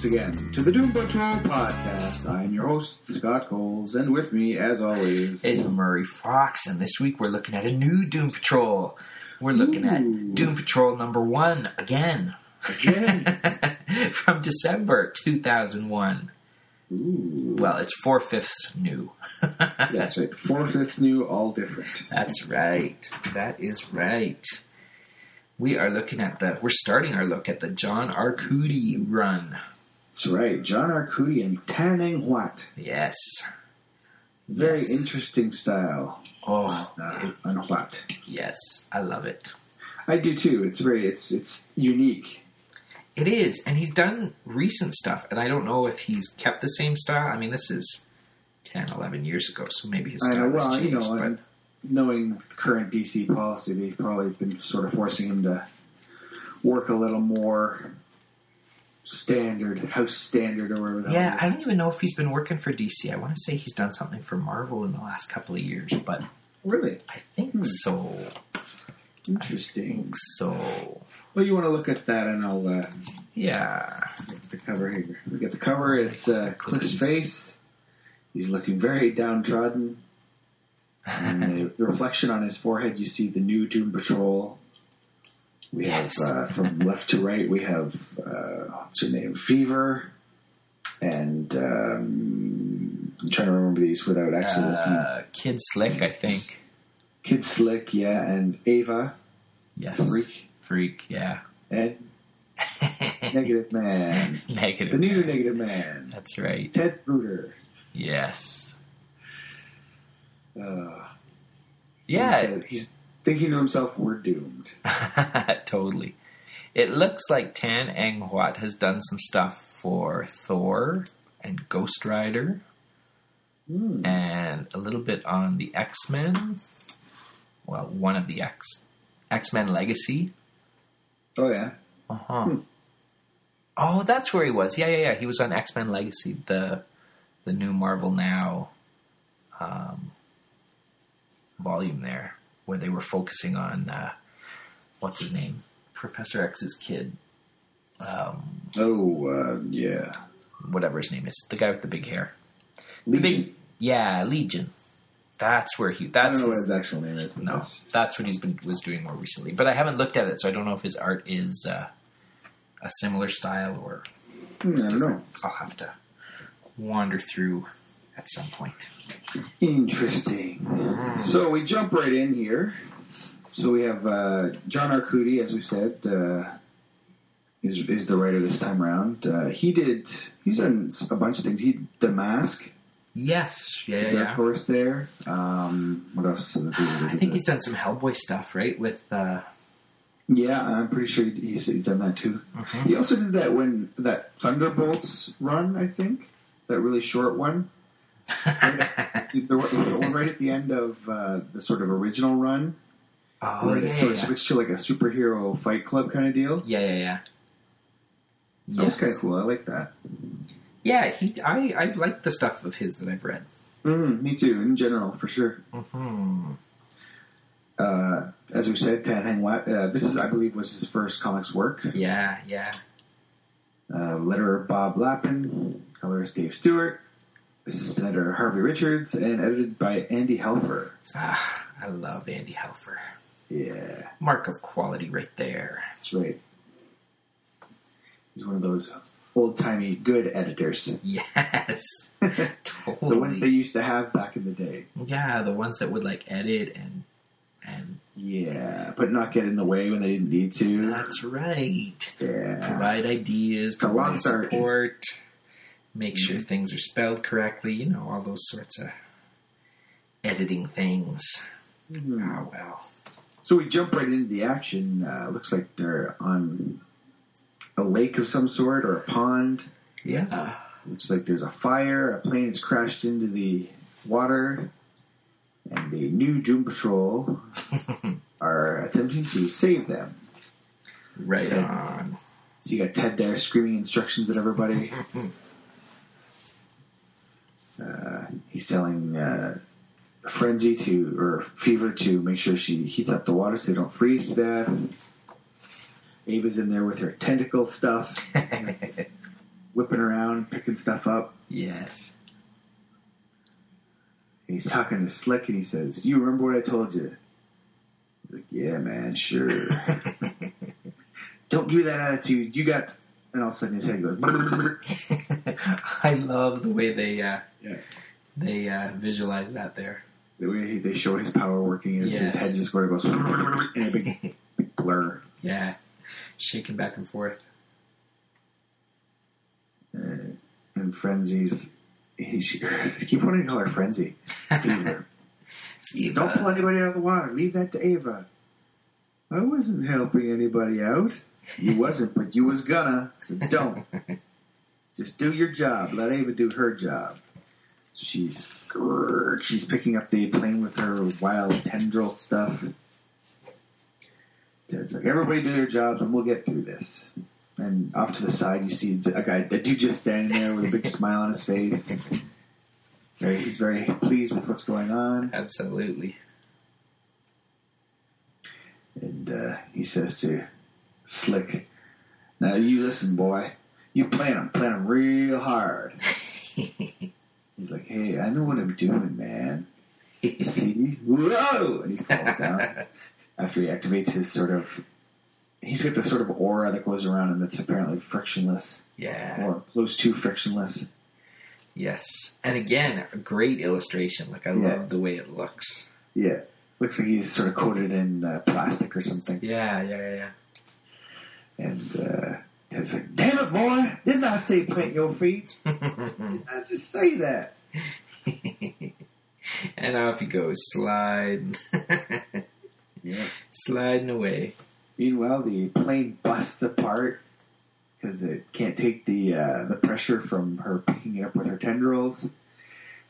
Once again to the Doom Patrol podcast. I'm your host, Scott Coles, and with me, as always, is Murray Fox, and this week we're looking at a new Doom Patrol. We're looking Ooh. at Doom Patrol number one again again. from December 2001. Ooh, Well, it's four fifths new. that's right. Four fifths new, all different. That's right. That is right. We are looking at the. We're starting our look at the John Arcudi run. That's right. John Arcudi and Tan Eng Huat. Yes. Very Yes. interesting style Oh, uh, on Huat. yes. I love it. I do too. It's very. It's it's unique. It is, and he's done recent stuff, and I don't know if he's kept the same style. I mean, this is 10, 11 years ago, so maybe his I style know. Well, has you know, but knowing current DC policy, they've probably been sort of forcing him to work a little more standard, house standard, or whatever. that yeah, is. I don't even know if he's been working for DC. I want to say he's done something for Marvel in the last couple of years, but really I think Hmm. so. interesting. So, Well, you want to look at that, and I'll uh, yeah. the cover here. Look at the cover. It's uh, Cliff's face. He's looking very downtrodden. And the reflection on his forehead, you see the new Doom Patrol. We Yes. have uh, from left to right. We have uh, what's her name, Fever, and um, I'm trying to remember these without actually looking. Uh, Kid Slick, I think. Kid Slick, yeah, and Ava, Yes. Freak, Freak, yeah. and Negative Man, Negative. the new Man. Negative Man, That's right. Ted Bruder. Yes. Uh, Yeah, he's thinking to himself, "We're doomed." totally. It looks like Tan Eng Huat has done some stuff for Thor and Ghost Rider Hmm. and a little bit on the X Men. Well, one of the X X Men Legacy. Oh yeah, Uh huh. Hmm. Oh, that's where he was. Yeah, yeah, yeah. He was on X Men Legacy, the the new Marvel Now um, volume there, where they were focusing on uh, what's his name, Professor X's kid, um, oh uh, yeah, whatever his name is, the guy with the big hair. The Legion. big, yeah, Legion. That's where he. I That's don't know what his- his actual name is. No, that's- that's what he's been was doing more recently. But I haven't looked at it, so I don't know if his art is uh, a similar style or Hmm, I don't know. I'll have to wander through at some point. Interesting. So we jump right in here. So we have uh, John Arcudi, as we said, uh, is is the writer this time around. Uh, he did. He's done a bunch of things. He the Mask, Yes, yeah, Dark yeah. Horse. There. Um, what else? I think he's done some Hellboy stuff, right? With uh, Yeah, I'm pretty sure he's, he's done that too. mhm. He also did that when that Thunderbolts run. I think that really short one. The, the one right at the end of uh, the sort of original run, oh where yeah, it sort of yeah, switched to like a superhero fight club kind of deal. yeah, yeah, yeah. That was kind of cool. I like that. Yeah, he. I I like the stuff of his that I've read. Mm, me too, in general, for sure. hmm Uh, as we said, Tan Eng Huat, uh, this is, I believe, was his first comics work. Yeah, yeah. Uh, letterer Bob Lappan, colorist Dave Stewart, assistant editor Harvey Richards, and edited by Andy Helfer. Ah, I love Andy Helfer. Yeah, Mark of quality right there. that's right. He's one of those old timey good editors. Yes, totally. the ones they used to have back in the day. yeah, the ones that would like edit and and Yeah, but not get in the way when they didn't need to. that's right. Yeah. Provide ideas, It's provide support, make sure Mm-hmm. things are spelled correctly. You know all those sorts of editing things. Mhm. Oh well. So we jump right into the action. Uh, looks like they're on a lake of some sort or a pond. Yeah. looks like there's a fire. A plane has crashed into the water, and the new Doom Patrol are attempting to save them. Right Okay. on. So you got Ted there screaming instructions at everybody. uh, he's telling uh, Frenzy to or Fever to make sure she heats up the water so they don't freeze to death. Ava's in there with her tentacle stuff, whipping around, picking stuff up. yes. And he's talking to Slick, and he says, "You remember what I told you?" He's like, "Yeah, man, sure." don't give me that attitude. You got. And all of a sudden his head goes. I love the way they uh, Yeah. They uh, visualize that there. the way they show his power working is Yes. his head just sort of goes in a big, big blur. Yeah, shaking back and forth. Uh, and frenzies. he, she, keep wanting to call her Frenzy. Fever. Don't pull anybody out of the water. Leave that to Ava. I wasn't helping anybody out. You wasn't, but you was gonna. So don't. Just do your job. Let Ava do her job. She's she's picking up the plane with her wild tendril stuff. Ted's like, everybody do their jobs, and we'll get through this. And off to the side, you see a guy, a dude just standing there with a big smile on his face. Very, he's very pleased with what's going on. Absolutely. And uh, he says to Slick, Now you listen, boy. You plan them, plan them real hard. He's like, Hey, I know what I'm doing, man. See? Whoa! And he falls down after he activates his sort of. He's got this sort of aura that goes around him that's apparently frictionless, yeah. or close to frictionless. Yes. And again, a great illustration. Like I Yeah. love the way it looks. Yeah. Looks like he's sort of coated in uh, plastic or something. Yeah, yeah, yeah. And uh, Ted's like, Damn it, boy! Didn't I say plant your feet? Didn't I just say that? and off he goes, slide, Yeah. sliding away. Meanwhile, the plane busts apart because it can't take the uh, the pressure from her picking it up with her tendrils.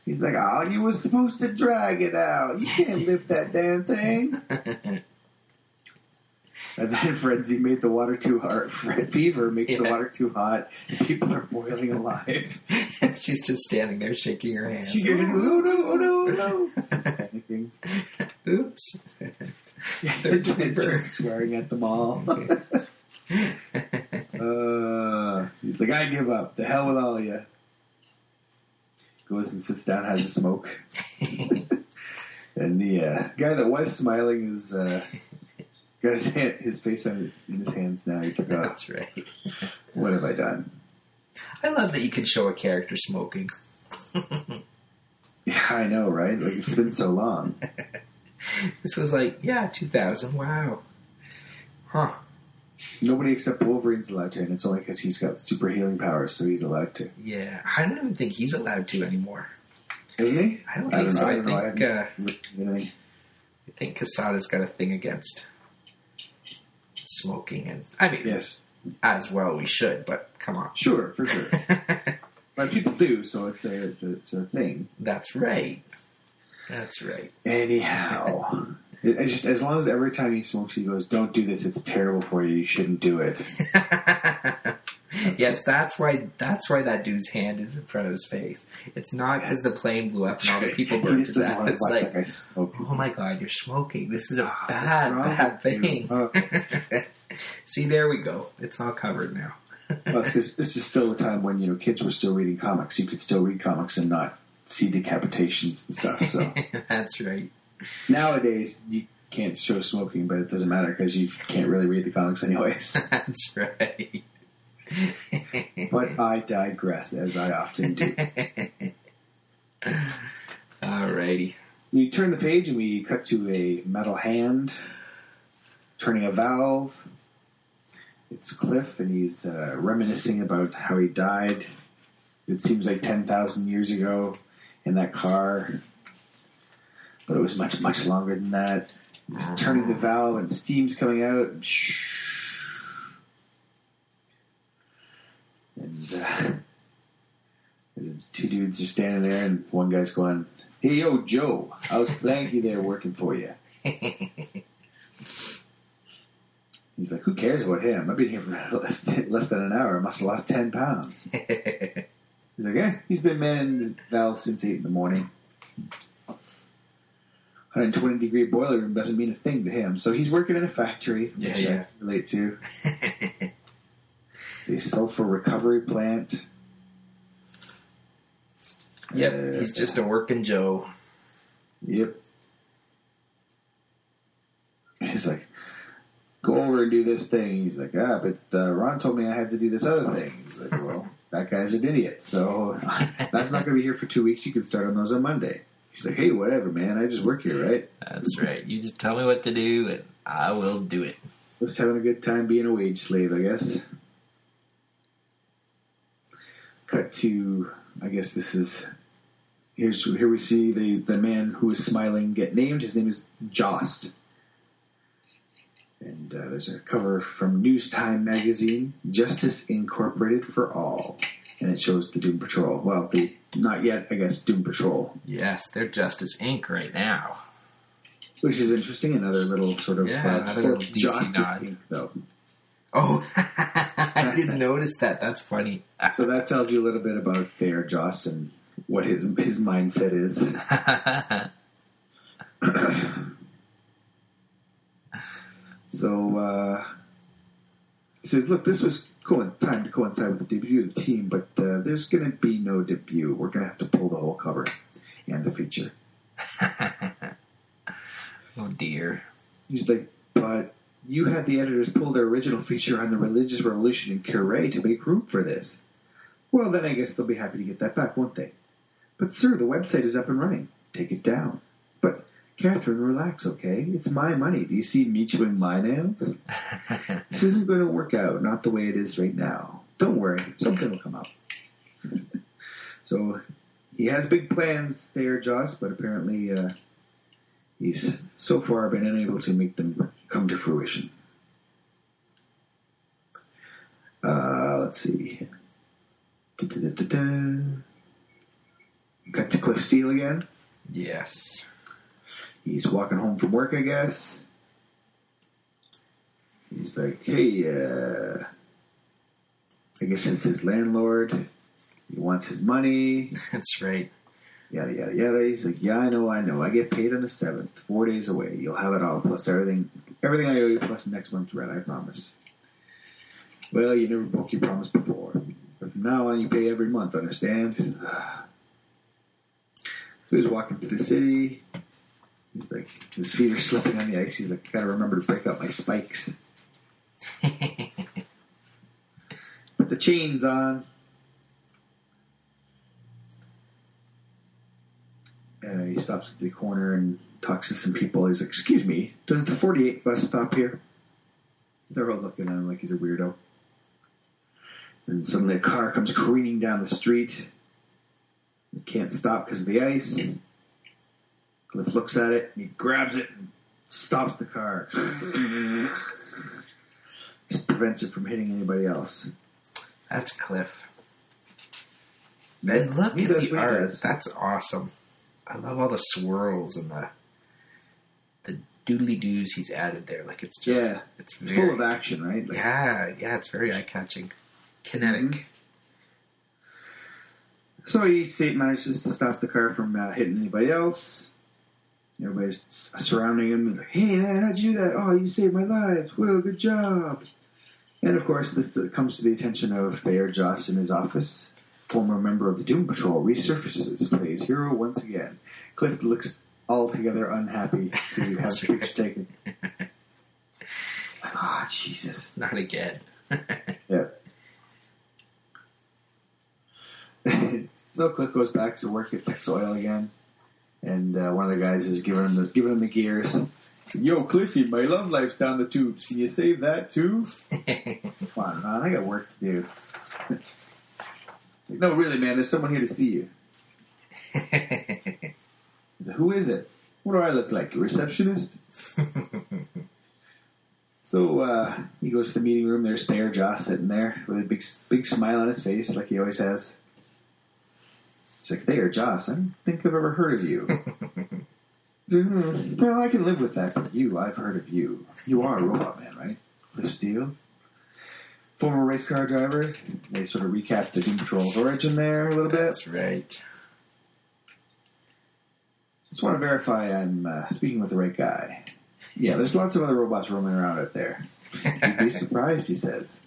He's like, "Oh, you were supposed to drag it out. You can't lift that damn thing." And then Frenzy made the water too hot. Fred Fever makes the water too hot, and people are boiling alive. she's just standing there shaking her hands. She's goes, "Oh no, oh no, oh no!" She's panicking. Oops. Ted starts swearing at them all. Uh, he's like, I give up. The hell with all of you. Goes and sits down, has a smoke. and the uh, guy that was smiling is uh, got his, hand, his face on his, in his hands now. Oh, That's right. what have I done? I love that you can show a character smoking. Yeah, I know, right? Like, it's been so long. This was like, yeah, 2000. Wow. Huh. Nobody except Wolverine's allowed to, and it's only because he's got super healing powers, so he's allowed to. Yeah. I don't even think he's allowed to anymore. Isn't he? I don't think so. I don't know. think, haven't uh, looked at. I think Quesada's got a thing against smoking. And I mean, Yes, as well we should, but come on. sure, for sure. but people do, so it's a, it's a, thing. That's right. That's right. Anyhow, I just as long as every time he smokes, he goes, "Don't do this. It's terrible for you. You shouldn't do it." yes, that's why. That's why that dude's hand is in front of his face. It's not because the plane blew up and all the people burned to death. It's like, smoke. oh my god, you're smoking. This is a Ah, bad, bad thing. See, there we go. It's all covered now. well, because this is still a time when you know kids were still reading comics. You could still read comics and not see decapitations and stuff. So that's right. Nowadays you can't show smoking, but it doesn't matter because you can't really read the comics anyways. That's right. but I digress, as I often do. Alrighty. We turn the page and we cut to a metal hand turning a valve. It's Cliff, and he's uh, reminiscing about how he died. It seems like 10,000 years ago in that car, but it was much, much longer than that. He's turning the valve, and steam's coming out. And, and uh, two dudes are standing there, and one guy's going, "Hey, yo, Joe, how's Blanky there working for you?" He's like, "Who cares about him? I've been here for less, less than an hour. I must have lost ten pounds." He's like, "Yeah, he's been manning the valve since eight in the morning." 120 degree boiler room doesn't mean a thing to him. So he's working in a factory, Yeah, which yeah. I relate to. It's a sulfur recovery plant. yep, Uh, he's just a working Joe. Yep. He's like, go over and do this thing. He's like, ah, but uh, Ron told me I had to do this other thing. He's like, well, that guy's an idiot. So that's not going to be here for two weeks. You can start on those on Monday. He's like, hey, whatever, man. I just work here, right? That's right. You just tell me what to do, and I will do it. Just having a good time being a wage slave, I guess. Cut to, I guess this is. Here's here we see the the man who is smiling get named. His name is Joss, and uh, there's a cover from News Time magazine, Justice Incorporated for All, and it shows the Doom Patrol. Well, the not yet, I guess, Doom Patrol, Yes, they're Justice Inc. right now. which is interesting. Another little sort of Yeah, uh, another little DC Justice nod. Inc. Though. Oh, I didn't notice that. That's funny. So that tells you a little bit about Thayer Joss and what his his mindset is. So uh, he says, "Look, this was time to coincide with the debut of the team, but uh, there's going to be no debut. We're going to have to pull the whole cover and the feature." oh dear. He's like, "But you had the editors pull their original feature on the religious revolution in Curie to make room for this." Well, then I guess they'll be happy to get that back, won't they? But sir, the website is up and running. Take it down. But Catherine, relax, okay? It's my money. Do you see me chewing my nails? This isn't going to work out, not the way it is right now. Don't worry, something will come up. so he has big plans there, Joss, but apparently uh, he's so far been unable to make them come to fruition. Uh, let's see. Da-da-da-da-da. Cut to Cliff Steele again. yes. He's walking home from work, I guess. He's like, hey, uh, I guess it's his landlord. He wants his money. That's right. Yada, yada, yada. He's like, yeah, I know, I know. I get paid on the 7th, four days away. You'll have it all, plus everything, everything I owe you, plus next month's rent, I promise. Well, you never broke your promise before. But from now on, you pay every month, understand? So he's walking through the city. He's like, his feet are slipping on the ice. He's like, gotta remember to break out my spikes. Put the chains on. Uh, he stops at the corner and talks to some people. He's like, "Excuse me, does the 48 bus stop here?" They're all looking at him like he's a weirdo. And suddenly a car comes careening down the street. It can't stop because of the ice. Cliff looks at it, and he grabs it and stops the car. Just prevents it from hitting anybody else. That's Cliff. And look He at the art. does. That's awesome. I love all the swirls and the the doodly doos he's added there. Like it's just Yeah. it's, It's very, full of action, right? Like, Yeah, yeah, it's very eye catching. Kinetic. Mhm. So he manages to stop the car from uh, hitting anybody else. Everybody's surrounding him. He's like, "Hey man, how'd you do that? Oh, you saved my life. Well, good job." And of course, this uh, comes to the attention of Thayer Joss in his office. Former member of the Doom Patrol resurfaces, plays hero once again. Cliff looks altogether unhappy to have his picture taken. It's like, oh, Jesus. Not again. Yeah. so Cliff goes back to work at Tex Oil again, and uh, one of the guys is giving him the giving him the gears. Yo, Cliffy, my love life's down the tubes. Can you save that too? Come on, man, I got work to do. Like, no, really, man. There's someone here to see you. Who is it? What do I look like? A receptionist? So uh, he goes to the meeting room. There's Thayer Joss sitting there with a big, big smile on his face, like he always has. He's like, Thayer Joss, I don't think I've ever heard of you. "Hmm, well, I can live with that, but you, I've heard of you. You are a robot man, right? Cliff Steele? Former race car driver. They sort of recap the Doom Patrol's origin there a little bit. That's right. Just want to verify I'm uh, speaking with the right guy. Yeah, there's lots of other robots roaming around out there. You'd be surprised, he says.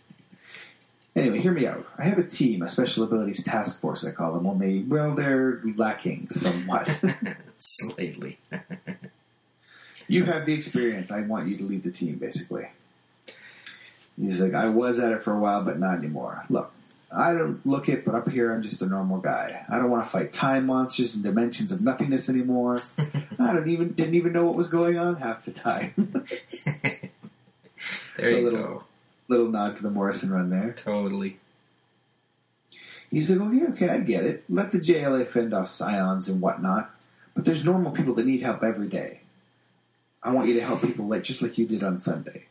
Anyway, hear me out. I have a team, a special abilities task force, I call them, only, well, they're lacking somewhat. Slightly. you have the experience. I want you to lead the team, basically. He's like, I was at it for a while, but not anymore. Look, I don't look it, but up here I'm just a normal guy. I don't want to fight time monsters and dimensions of nothingness anymore. I don't even didn't even know what was going on half the time. There So you little- go. Little nod to the Morrison run there. Totally. He's like, okay, okay, I get it. Let the JLA fend off scions and whatnot, but there's normal people that need help every day. I want you to help people like just like you did on Sunday.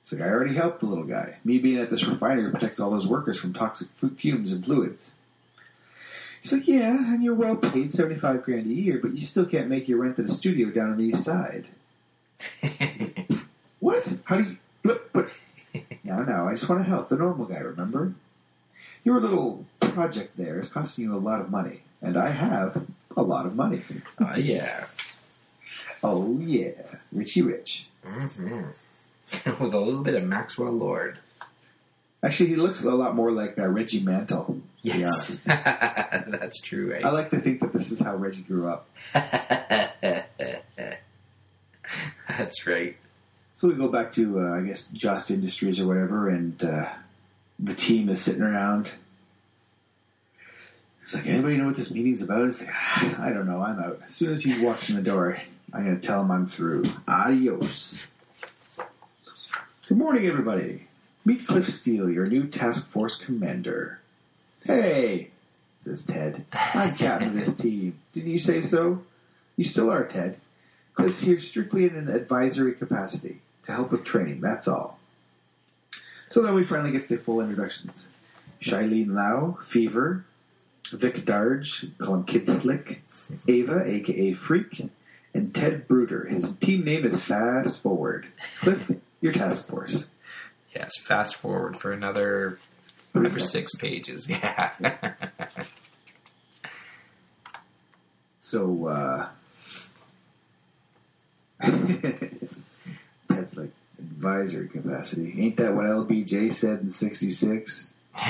It's like I already helped the little guy. Me being at this refinery protects all those workers from toxic fumes and fluids. He's like, yeah, and you're well paid, seventy-five grand a year, but you still can't make your rent at a studio down on the east side. What? How do you? What? what? No, no, I just want to help the normal guy. Remember, your little project there is costing you a lot of money, and I have a lot of money. Oh, yeah. Oh yeah, Richie Rich. Mm-hmm. With a little bit of Maxwell Lord. Actually, he looks a lot more like uh, Reggie Mantle. To be. That's true, I like to think that this is how Reggie grew up. That's right. So we go back to, uh, I guess, Joss Industries or whatever, and uh, the team is sitting around. It's like, anybody know what this meeting's about? It's like, "Ah, I don't know, I'm out. As soon as he walks in the door, I'm to tell him I'm through. Adios. Good morning, everybody. Meet Cliff Steele, your new task force commander. Hey, says Ted. I'm captain of this team. Didn't you say so? You still are, Ted. Cliff's here strictly in an advisory capacity to help with training, that's all. So then we finally get the full introductions. Shyleen Lao, Fever, Vic Darge, call him Kid Slick, Ava, aka Freak, and Ted Bruder. His team name is Fast Forward. Cliff, your task force. Yes, fast forward for another five or six pages. Yeah. So, uh, Ted's like advisory capacity. Ain't that what LBJ said in 66?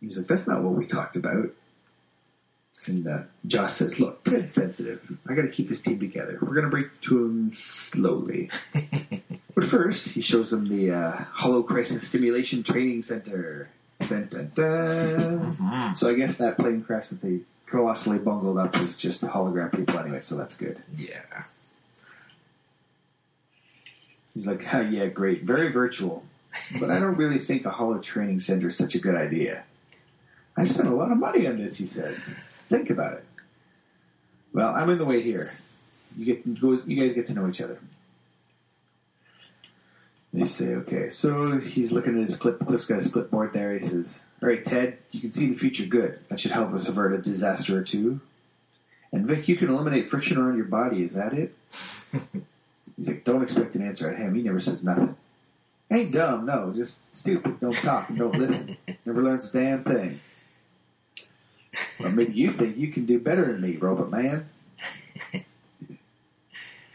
He's like, that's not what we talked about. And uh, Joss says, look, Ted's sensitive. I got to keep this team together. We're going to break to him slowly. but first, he shows them the uh, Hollow Crisis Simulation Training Center. Dun, dun, dun. Mhm. So I guess that plane crash that they colossally bungled up is just hologram people anyway, so that's good. Yeah. He's like, "Ah, yeah, great, very virtual, but I don't really think a hollow training center is such a good idea. I spent a lot of money on this, he says. Think about it. Well, I'm in the way here. You get, you guys get to know each other. They say, okay. So he's looking at his clip. Cliff's got his clipboard there. He says, "All right, Ted, you can see the future good. That should help us avert a disaster or two. And Vic, you can eliminate friction around your body. Is that it?" He's like, "Don't expect an answer at him. He never says nothing. Ain't dumb, no. Just stupid. Don't talk don't listen. Never learns a damn thing. Or maybe you think you can do better than me, Robot Man.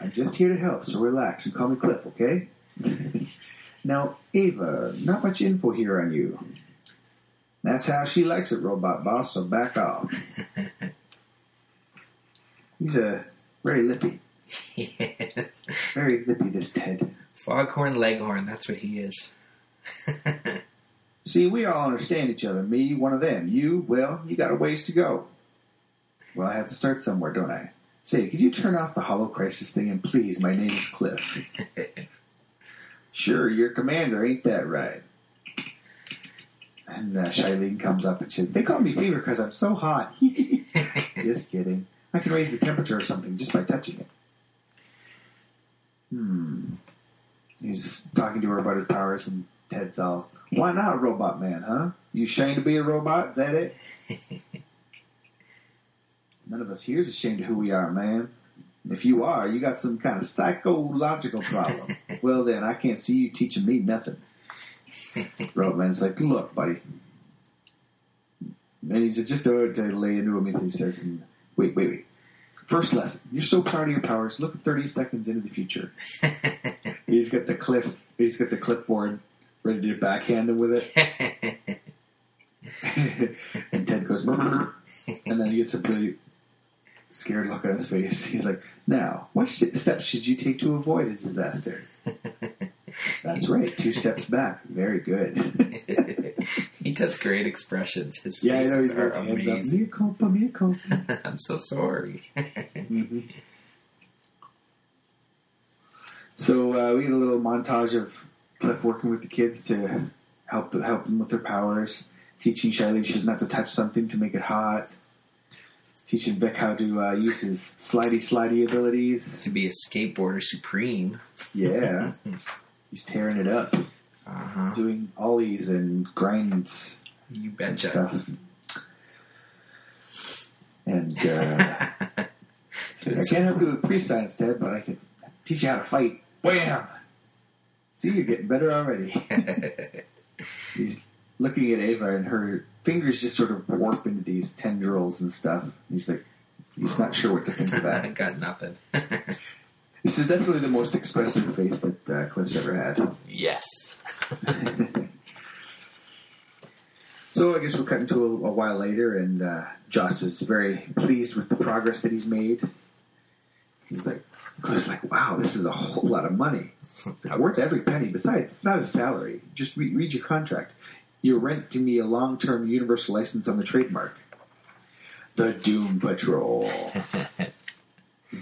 I'm just here to help, so relax and call me Cliff, okay? now, Ava, not much info here on you. That's how she likes it, Robot Boss, so back off. He's a very lippy, yes. very lippy, this Ted. Foghorn Leghorn, that's what he is. See, we all understand each other. Me, one of them. You, well, you got a ways to go. Well, I have to start somewhere, don't I? Say, could you turn off the Hollow Crisis thing and please, my name is Cliff. sure, you're commander, ain't that right? And uh, Shyleen comes up and says, they call me Fever because I'm so hot. just kidding. I can raise the temperature or something just by touching it. Hmm. He's talking to her about his powers, and Ted's all, why not a Robot Man, huh? You ashamed to be a robot? Is that it? None of us here is ashamed of who we are, man. If you are, you got some kind of psychological problem. well, then, I can't see you teaching me nothing. Robot Man's like, look, buddy. And he's just oh, about to lay into him, and he says, wait, wait, wait. First lesson. You're so proud of your powers. Look 30 seconds into the future. he's got the cliff. He's got the clipboard ready to backhand him with it. and Ted goes, and then he gets a really scared look on his face. He's like, "Now, what steps should you take to avoid a disaster?" That's right. Two steps back. Very good. he does great expressions. His yeah, I know. faces He's are amazing. Mea culpa, mea culpa. I'm so sorry. hmm So uh, we get a little montage of Cliff working with the kids to help help them with their powers, teaching Shiley she doesn't have to touch something to make it hot, teaching Vic how to uh, use his slidey slidey abilities. to be a skateboarder supreme. Yeah, he's tearing it up, Uh-huh. doing ollies and grinds You and betcha. stuff. And uh, I can't help you with pre-science, Ted, but I can teach you how to fight. Wham! See, you're getting better already. He's looking at Ava, and her fingers just sort of warp into these tendrils and stuff. He's like, he's not sure what to think of that. I got nothing. This is definitely the most expressive face that uh, Cliff's ever had. yes. So I guess we're cutting to a, a while later, and uh, Joss is very pleased with the progress that he's made. He's like, Cliff's like, wow, this is a whole lot of money. It's like, worth every penny. Besides, it's not a salary. Just re- read your contract. You're renting me a long-term universal license on the trademark. The Doom Patrol.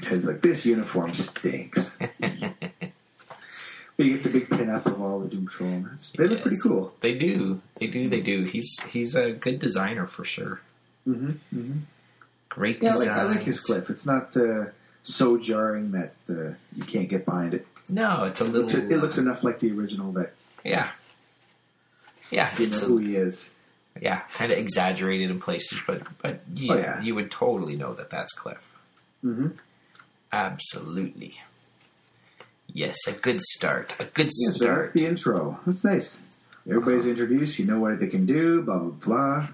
Ted's like, this uniform stinks. But you get the big pin up of all the Doom Patrol. They look pretty cool. They do. They do. They do. He's he's a good designer for sure. Mm-hmm, mm-hmm. Great Yeah, I like. I like his clip. It's not uh, so jarring that uh, you can't get behind it. No, it's a It little. looks, it looks enough like the original that Yeah. Yeah, you know it's who he is. yeah, kind of exaggerated in places, but but yeah, Oh, yeah. you would totally know that that's Cliff. Mm-hmm. Absolutely. Yes, a good start. A good Yeah, so that's start. the intro. That's nice. Everybody's introduced. You know what they can do. Blah blah blah.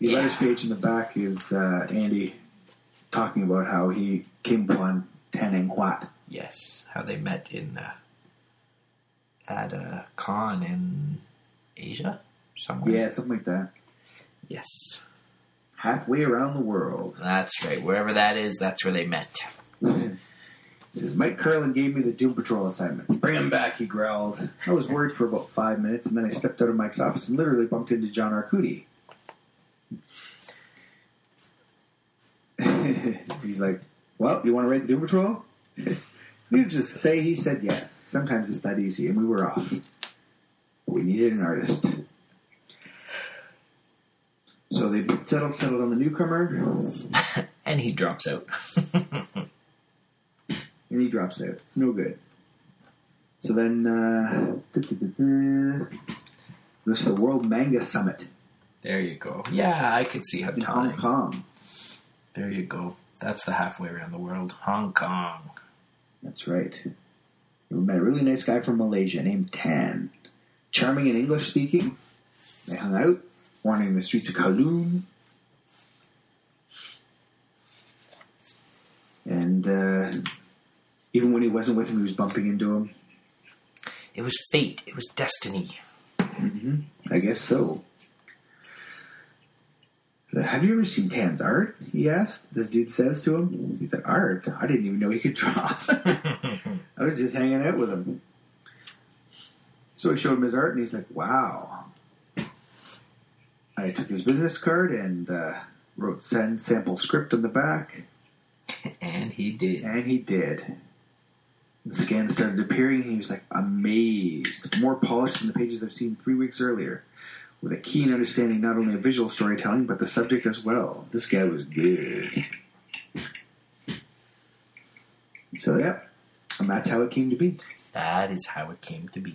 The Yeah. letters page in the back is uh, Andy talking about how he came upon Tan Eng Huat. Yes, how they met in uh, at a con in Asia somewhere. Yeah, something like that. Yes, Halfway around the world. that's right. Wherever that is, that's where they met. Says Mike Carlin gave me the Doom Patrol assignment. Bring him back, he growled. I was worried for about five minutes, and then I stepped out of Mike's office and literally bumped into John Arcudi. He's like, "Well, you want to write the Doom Patrol?" you just say he said yes. Sometimes it's that easy, and we were off. We needed an artist. So they settled settled on the newcomer, And he drops out. And he drops out. No good. So then, uh, to the World Manga Summit there you go. Yeah, I could see how in Hong. Kong. There you go. That's the halfway around the world. Hong Kong. That's right. We met a really nice guy from Malaysia named Tan. Charming and English speaking. They hung out, wandering the streets of Kowloon. And uh, even when he wasn't with him, he was bumping into him. It was fate. It was destiny. hmm I guess so. Have you ever seen Tan's art? He asked. This dude says to him. He's like, Art? I didn't even know he could draw. I was just hanging out with him. So I showed him his art, and he's like, "Wow." I took his business card and uh, wrote "send sample script" on the back, and he did. and he did. The scan started appearing, and he was like amazed, more polished than the pages I've seen three weeks earlier, with a keen understanding not only of visual storytelling but the subject as well. This guy was good. So yeah, and that's how it came to be. That is how it came to be.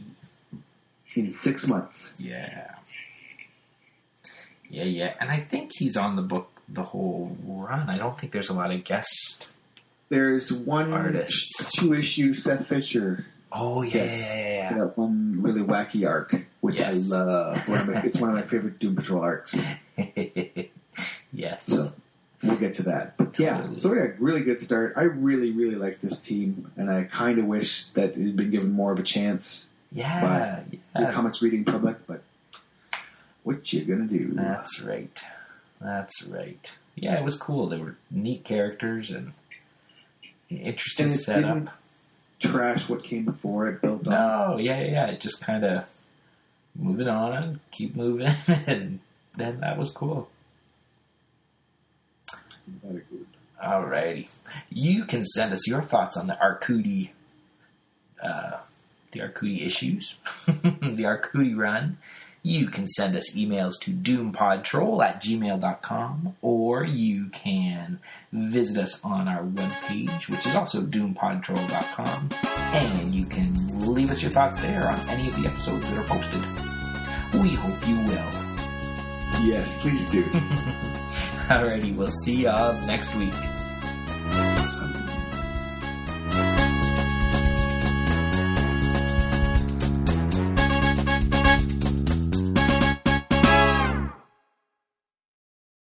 in six months. Yeah. Yeah, yeah. And I think he's on the book the whole run. I don't think there's a lot of guest. There's one Artists. two issue Seth Fisher Oh, yeah, Yes. yeah, for yeah, that one really wacky arc, which Yes. I love. One my, it's one of my favorite Doom Patrol arcs. yeah. yes. So we'll get to that. But yeah, Totally. so yeah, really good start. I really, really like this team, and I kind of wish that it had been given more of a chance. yeah. the yeah. comics reading public, but what you gonna do? That's right. That's right. Yeah, it was cool. They were neat characters and an interesting And it setup. didn't trash what came before it. Built on. No, yeah, yeah, yeah. It just kind of moving on, keep moving, and then that was cool. Very good. Alrighty. You can send us your thoughts on the Arcudi, uh, the Arcudi issues, the Arcudi run. You can send us emails to doompodtrol at gmail.com or you can visit us on our webpage, which is also doompodtrol.com, and you can leave us your thoughts there on any of the episodes that are posted. We hope you will. Yes, please do. Alrighty, we'll see y'all next week.